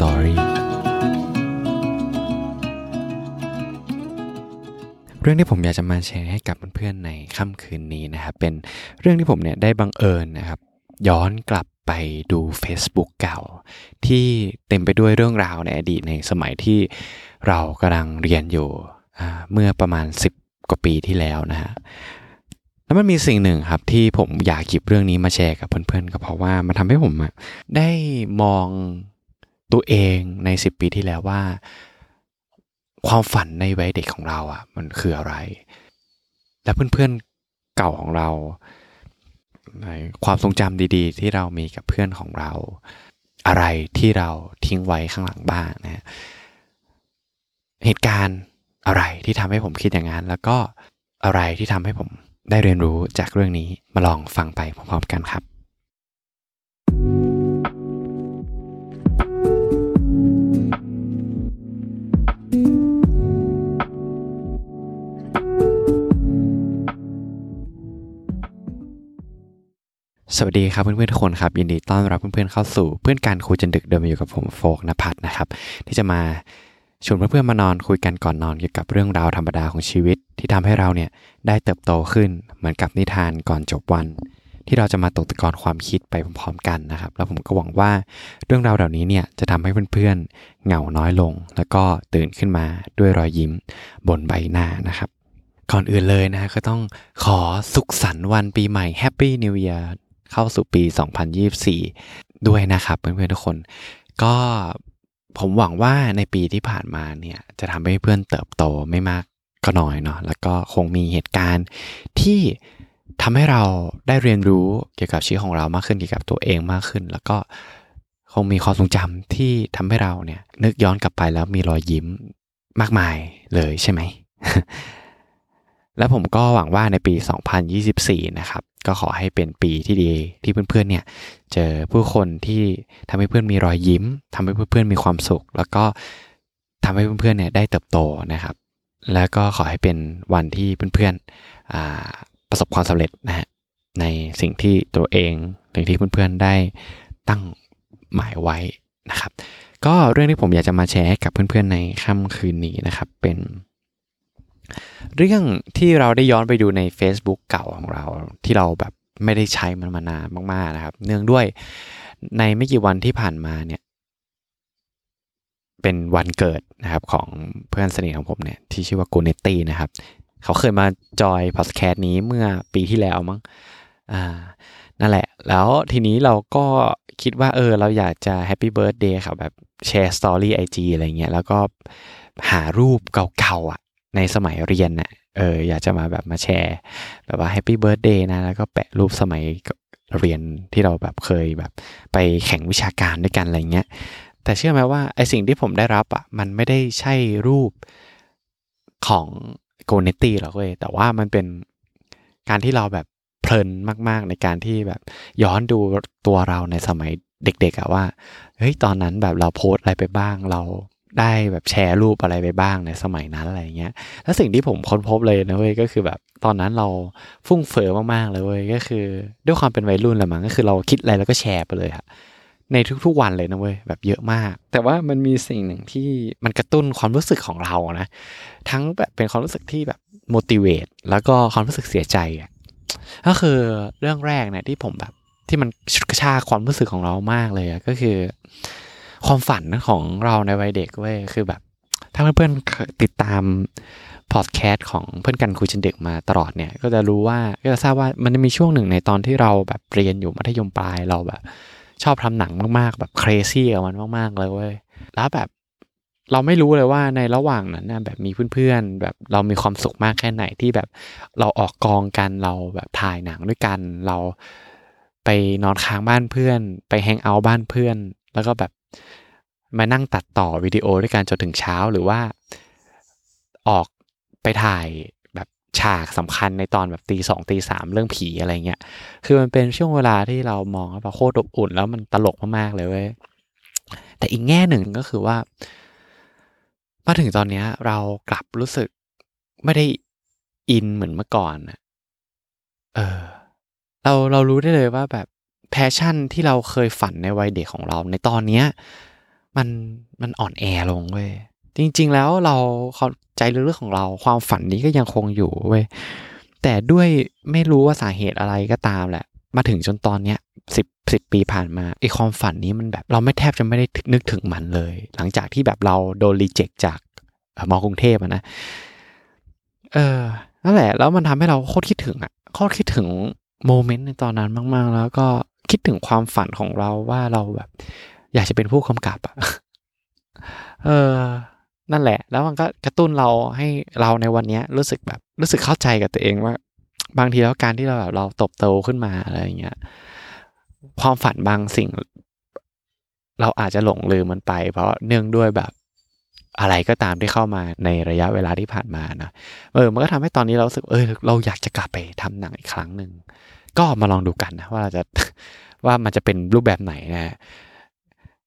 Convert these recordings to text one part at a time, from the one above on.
Story เรื่องที่ผมอยากจะมาแชร์ให้กับเพื่อนๆในค่ำคืนนี้นะครับเป็นเรื่องที่ผมเนี่ยได้บังเอิญนะครับย้อนกลับไปดู Facebook เก่า ที่เต็มไปด้วยเรื่องราวในอดีตในสมัยที่เรากำลังเรียนอยู่เมื่อประมาณ 10 กว่าปีที่แล้วนะฮะแล้วมันมีสิ่งหนึ่งครับที่ผมอยากหยิบเรื่องนี้มาแชร์กับเพื่อนๆก็เพราะว่ามันทำให้ผมได้มอง ตัวเองใน 10 ปีที่แล้วว่า ความฝันในวัยเด็กของเราอะ มันคืออะไร และเพื่อนๆเก่าของเราในความทรงจำดีๆ ที่เรามีกับเพื่อนของเรา อะไรที่เราทิ้งไว้ข้างหลังบ้างนะเหตุการณ์อะไรที่ทำให้ผมคิดอย่างนั้น แล้วก็อะไรที่ทำให้ผมได้เรียนรู้จากเรื่องนี้มาลองฟังไปพร้อมๆกันครับ สวัสดีครับเพื่อนๆทุกคนครับยินดีต้อนรับเพื่อนๆเข้าสู่เพื่อนการคุยจนดึกเดิมอยู่กับผมโฟกนภัทรนะครับที่จะมาชวนเพื่อนๆมานอนคุยกันก่อนนอนเกี่ยวกับเรื่องราวธรรมดาของชีวิต ที่ทำให้เราเนี่ยได้เติบโตขึ้นเหมือนกับนิทานก่อนจบวัน ที่เราจะมาตกตะกอนความคิดไปพร้อมๆกันนะครับ แล้วผมก็หวังว่าเรื่องราวเหล่านี้เนี่ยจะทำให้เพื่อนๆเหงาน้อยลง แล้วก็ตื่นขึ้นมาด้วยรอยยิ้มบนใบหน้านะครับก่อนอื่นเลยนะก็ต้องขอสุขสันต์วันปีใหม่ Happy New Year ข้าสู่ปี 2024 ด้วยนะครับเพื่อนๆทุกคน ก็ผมหวังว่าในปีที่ผ่านมาเนี่ยจะทำให้เพื่อนเติบโตไม่มากก็น้อยเนาะแล้วก็คงมีเหตุการณ์ที่ทำให้เราได้เรียนรู้เกี่ยวกับชีวิตของเรามากขึ้นเกี่ยวกับตัวเองมากขึ้น แล้วก็คงมีความทรงจำที่ทำให้เราเนี่ยนึกย้อนกลับไปแล้วมีรอยยิ้มมากมายเลยใช่ไหม และผมก็หวังว่าในปี 2024 นะครับ ก็ขอให้เป็นปีที่ดีที่เพื่อนๆ เนี่ย เจอผู้คนที่ทำให้เพื่อนมีรอยยิ้มทำให้เพื่อนๆ มีความสุข แล้วก็ทำให้เพื่อนๆ เนี่ยได้เติบโตนะครับ แล้วก็ขอให้เป็นวันที่เพื่อนๆ ประสบความสำเร็จนะฮะ ในสิ่งที่ตัวเองสิ่งที่เพื่อนๆ ได้ตั้งหมายไว้นะครับ ก็เรื่องที่ผมอยากจะมาแชร์ให้กับเพื่อนๆ ในค่ำคืนนี้นะครับ เป็น เรื่องที่เราได้ย้อนไปดูใน Facebook เก่าของเราที่เราแบบไม่ได้ใช้มันมานานมากๆนะครับ เนื่องด้วยในไม่กี่วันที่ผ่านมาเนี่ย เป็นวันเกิดนะครับของเพื่อนสนิทของผมเนี่ยที่ชื่อว่ากูเนตตี้นะครับ เขาเคยมาจอยพอดแคสต์นี้เมื่อปีที่แล้วมั้งอ่านั่นแหละ แล้วทีนี้เราก็คิดว่าเออ เราอยากจะ happy birthday ครับแบบแชร์ story IG อะไรเงี้ย แล้วก็หารูปเก่าๆอะ ในสมัยเรียนเนี่ยเอออยากจะมาแบบมาแชร์ แบบว่า happy birthday นะ แล้วก็แปะรูปสมัยเรียนที่เราแบบเคยแบบไปแข่งวิชาการด้วยกันอะไรเงี้ยแต่เชื่อไหมว่าไอสิ่งที่ผมได้รับอ่ะมันไม่ได้ใช่รูปของกูเนตตี้หรอกเว้ยแต่ว่ามันเป็นการที่เราแบบเพลินมาก ๆ ในการที่แบบย้อนดูตัวเราในสมัยเด็กๆอะว่าเฮ้ยตอนนั้นแบบเราโพสต์อะไรไปบ้างเรา ได้แบบแชร์รูปอะไรไปบ้างในสมัยนั้นอะไรเงี้ย แล้วสิ่งที่ผมค้นพบเลยนะเว้ยก็คือแบบตอนนั้นเราฟุ่งเฟือมากๆเลยเว้ยก็คือ ด้วยความเป็นวัยรุ่นแหละมั้งก็คือเราคิดอะไรแล้วก็แชร์ไปเลยอะในทุกๆวันเลยนะเว้ยแบบเยอะมาก แต่ว่ามันมีสิ่งหนึ่งที่มันกระตุ้นความรู้สึกของเรานะ ทั้งแบบเป็นความรู้สึกที่แบบ motivate แล้วก็ความรู้สึกเสียใจอะก็คือเรื่องแรกเนี่ยที่ผมแบบที่มันชุดกระชากความรู้สึกของเรามากเลยอะก็คือ ความฝันของเราในวัยเด็กเว้ยคือแบบ ถ้าเพื่อนๆติดตามพอดแคสต์ของเพื่อนกันคุยจนเด็กมาตลอดเนี่ย ก็จะรู้ว่าก็จะทราบว่ามันจะมีช่วงหนึ่งในตอนที่เราแบบเรียนอยู่มัธยมปลายเราแบบ ชอบทำหนังมากๆ แบบเครซี่กับมันมากๆเลยเว้ยแล้วแบบเราไม่รู้เลยว่าในระหว่างนั้นนะแบบมีเพื่อนๆ แบบเรามีความสุขมากแค่ไหนที่แบบเราออกกองกันเราแบบถ่ายหนังด้วยกัน เราไปนอนค้างบ้านเพื่อน ไปแฮงเอาท์บ้านเพื่อน แล้วก็แบบ มานั่งตัดต่อวิดีโอด้วยกันจนถึงเช้าหรือว่าออกไปถ่ายแบบฉากสำคัญในตอนแบบตีสองตีสามเรื่องผีอะไรเงี้ย คือมันเป็นช่วงเวลาที่เรามองว่าโคตรอบอุ่น แล้วมันตลกมากๆเลยเว้ย แต่อีกแง่หนึ่งก็คือว่า มาถึงตอนนี้เรากลับรู้สึกไม่ได้อินเหมือนเมื่อก่อน เออ เราเรารู้ได้เลยว่าแบบ passion ที่เราเคยฝันในวัยเด็กของเรา ในตอนเนี้ยมันมันอ่อนแอลงเว้ยจริง ๆ แล้วเราเข้าใจเรื่องของเราความฝันนี้ก็ยังคงอยู่เว้ยแต่ด้วยไม่รู้ว่าสาเหตุอะไรก็ตามแหละ มาถึงจนตอนเนี้ยสิบสิบปีผ่านมาไอความฝันนี้มันแบบเราไม่แทบจะไม่ได้นึกถึงมันเลย หลังจากที่แบบเราโดน reject จากมอกรุงเทพนะเออนั่นแหละ แล้วมันทำให้เราโคตรคิดถึงอะโคตรคิดถึงโมเมนต์ในตอนนั้นมาก ๆ แล้วก็ คิดถึงความฝันของเราว่าเราแบบ อยากจะเป็นผู้กำกับอะเออ นั่นแหละ แล้วมันก็กระตุ้นเราให้เราในวันนี้รู้สึกแบบ รู้สึกเข้าใจกับตัวเองว่า บางทีแล้วการที่เราแบบเราตบโตขึ้นมาอะไรอย่างเงี้ยความฝันบางสิ่ง เราอาจจะหลงลืมมันไป เพราะเนื่องด้วยแบบอะไรก็ตามที่เข้ามาในระยะเวลาที่ผ่านมานะเออ มันก็ทำให้ตอนนี้เราสึกเออเราอยากจะกลับไปทำหนังอีกครั้งหนึ่ง ก็มาลองดูกันนะว่าเราจะว่ามันจะเป็นรูปแบบไหนนะ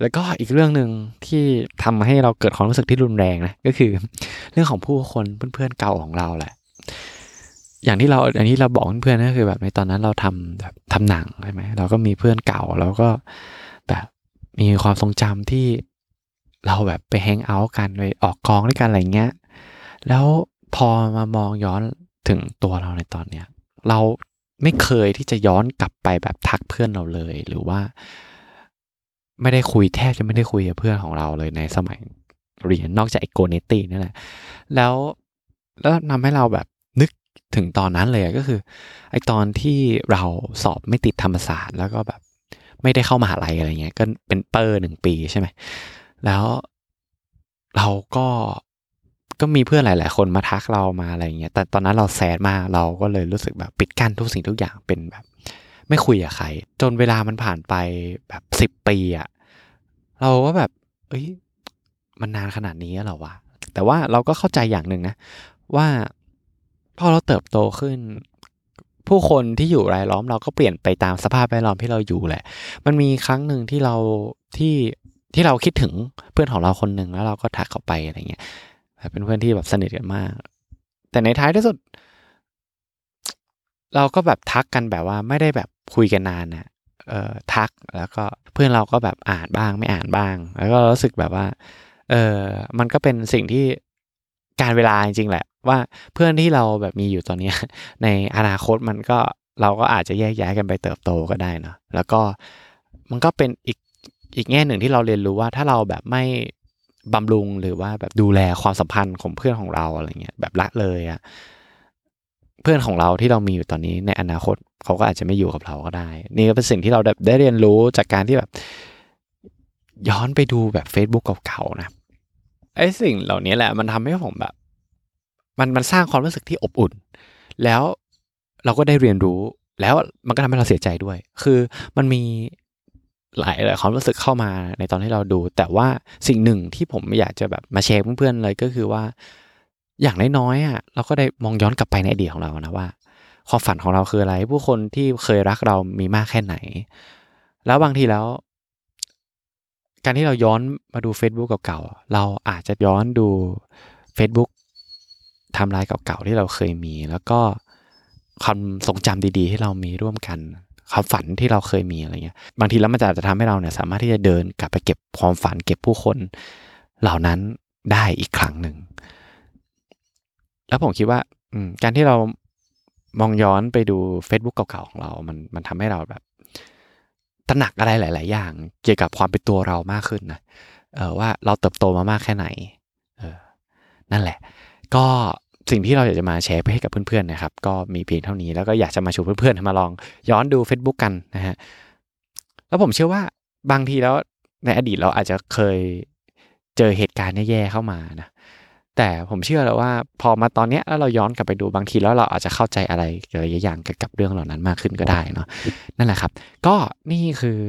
แล้วก็อีกเรื่องหนึ่งที่ทำให้เราเกิดความรู้สึกที่รุนแรงนะก็คือ เรื่องของผู้คนเพื่อนๆเก่าของเราแหละ อย่างที่เราอันนี้เราบอกเพื่อนๆก็คือแบบในตอนนั้นเราทำแบบทำหนังใช่ไหมเราก็มีเพื่อนเก่าแล้วก็แบบมีความทรงจำที่เราแบบไปแฮงเอาท์กันไปออกกองด้วยกันอะไรเงี้ย แล้วพอมามองย้อนถึงตัวเราในตอนเนี้ย เรา ไม่เคยที่จะย้อนกลับไปแบบทักเพื่อนเราเลย หรือว่า ไม่ได้คุยแทบจะไม่ได้คุยกับเพื่อนของเราเลยในสมัยเรียนนอกจากไอโกเนตี้นั่นแหละ แล้วแล้วทำให้เราแบบนึกถึงตอนนั้นเลยก็คือ ไอตอนที่เราสอบไม่ติดธรรมศาสตร์แล้วก็แบบ ไม่ได้เข้ามหาลัยอะไรเงี้ย ก็เป็นเปอร์หนึ่งปีใช่ไหม แล้วเราก็ ก็มีเพื่อนหลาย ๆ คนมาทักเรามาอะไรเงี้ย แต่ตอนนั้นเราแซดมากเราก็เลยรู้สึกแบบปิดกั้นทุกสิ่งทุกอย่างเป็นแบบ ไม่คุยกับใคร จนเวลามันผ่านไปแบบสิบปีอะเราก็แบบ เอ้ย มันนานขนาดนี้เหรอวะ แต่ว่าเราก็เข้าใจอย่างหนึ่งนะ ว่าพอเราเติบโตขึ้น ผู้คนที่อยู่รายล้อมเราก็เปลี่ยนไปตามสภาพแวดล้อมที่เราอยู่แหละ มันมีครั้งหนึ่งที่เราที่ที่เราคิดถึงเพื่อนของเราคนหนึ่งแล้วเราก็ทักเขาไปอะไรเงี้ย เป็นเพื่อนที่แบบสนิทกันมาก แต่ในท้ายที่สุด เราก็แบบทักกันแบบว่าไม่ได้แบบคุยกันนานนะเอ่อทักแล้วก็เพื่อนเราก็แบบอ่านบ้างไม่อ่านบ้าง แล้วก็รู้สึกแบบว่า เออมันก็เป็นสิ่งที่การเวลาจริงๆแหละ ว่าเพื่อนที่เราแบบมีอยู่ตอนนี้ ในอนาคตมันก็เราก็อาจจะแยกย้ายกันไปเติบโตก็ได้นะแล้วก็มันก็เป็นอีกอีกแง่หนึ่งที่เราเรียนรู้ว่าถ้าเราแบบไม่ บำรุงหรือว่าแบบดูแลความสัมพันธ์ของเพื่อนของเราอะไรเงี้ยแบบละเลยอะเพื่อนของเราที่เรามีอยู่ตอนนี้ในอนาคตเขาก็อาจจะไม่อยู่กับเราก็ได้ นี่ก็เป็นสิ่งที่เราได้เรียนรู้จากการที่แบบ ย้อนไปดูแบบ Facebook เก่าๆนะไอ้สิ่งเหล่านี้แหละ มันทำให้ผมแบบ มันมันสร้างความรู้สึกที่อบอุ่น แล้วเราก็ได้เรียนรู้แล้วมันก็ทำให้เราเสียใจด้วย คือมันมี หลายหลายความรู้สึกเข้ามาในตอนที่เราดู แต่ว่าสิ่งหนึ่งที่ผมอยากจะแบบมาแชร์เพื่อนๆเลยก็คือว่า อย่างน้อยๆอะเราก็ได้มองย้อนกลับไปในอดีตของเรานะว่า ความฝันของเราคืออะไร ผู้คนที่เคยรักเรามีมากแค่ไหน แล้วบางทีแล้ว การที่เราย้อนมาดู Facebook เก่าๆเราอาจจะย้อนดู Facebook ทำลายเก่าๆที่เราเคยมี แล้วก็ความทรงจำดีๆ ที่เรามีร่วมกัน ความฝันที่เราเคยมีอะไรเงี้ย บางทีแล้วมันจะจะทำให้เราเนี่ยสามารถที่จะเดินกลับไปเก็บความฝันเก็บผู้คนเหล่านั้นได้อีกครั้งหนึ่ง แล้วผมคิดว่าการที่เรามองย้อนไปดู Facebook เก่าๆของเรา มันมันทำให้เราแบบตระหนักอะไรหลาย ๆ อย่าง เกี่ยวกับความเป็นตัวเรามากขึ้นนะเออว่าเราเติบโตมามากแค่ไหน เออนั่นแหละ ก็ สิ่งที่เราอยากจะมาแชร์ไปให้กับเพื่อนๆนะครับ ก็มีเพียงเท่านี้แล้วก็อยากจะมาชวนเพื่อนๆมาลองย้อนดู Facebook กันนะฮะแล้วผมเชื่อว่าบางทีแล้วในอดีตเราอาจจะเคยเจอเหตุการณ์แย่ๆเข้ามานะแต่ผมเชื่อแล้วว่าพอมาตอนนี้แล้วเราย้อนกลับไปดูบางทีแล้วเราอาจจะเข้าใจอะไรหลายอย่างเกี่ยวกับเรื่องเหล่านั้นมากขึ้นก็ได้เนาะนั่นแหละครับ ก็นี่คือ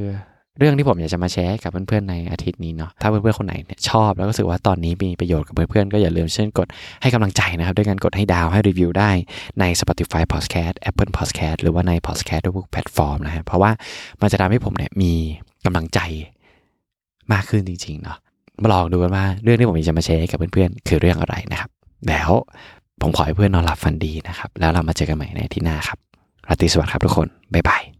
เรื่องที่ผมอยากจะมาแชร์กับเพื่อนๆในอาทิตย์นี้เนาะถ้าเพื่อนๆคนไหนเนี่ยชอบแล้วก็รู้สึกว่าตอนนี้มีประโยชน์กับเพื่อนๆก็อย่าลืมเช่นกดให้กำลังใจนะครับด้วยการกดให้ดาวให้รีวิวได้ใน Spotify Podcast Apple Podcast หรือว่าใน Podcast ทุกแพลตฟอร์มนะฮะเพราะว่ามันจะทำให้ผมเนี่ยมีกำลังใจมากขึ้นจริงๆเนาะมาลองดูกันว่าเรื่องที่ผมอยากจะมาแชร์กับเพื่อนๆคือเรื่องอะไรนะครับ แล้วผมขอให้เพื่อนนอนหลับฝันดีนะครับแล้วเรามาเจอกันใหม่ในที่หน้าครับราตรีสวัสดิ์ครับทุกคนบ๊ายบาย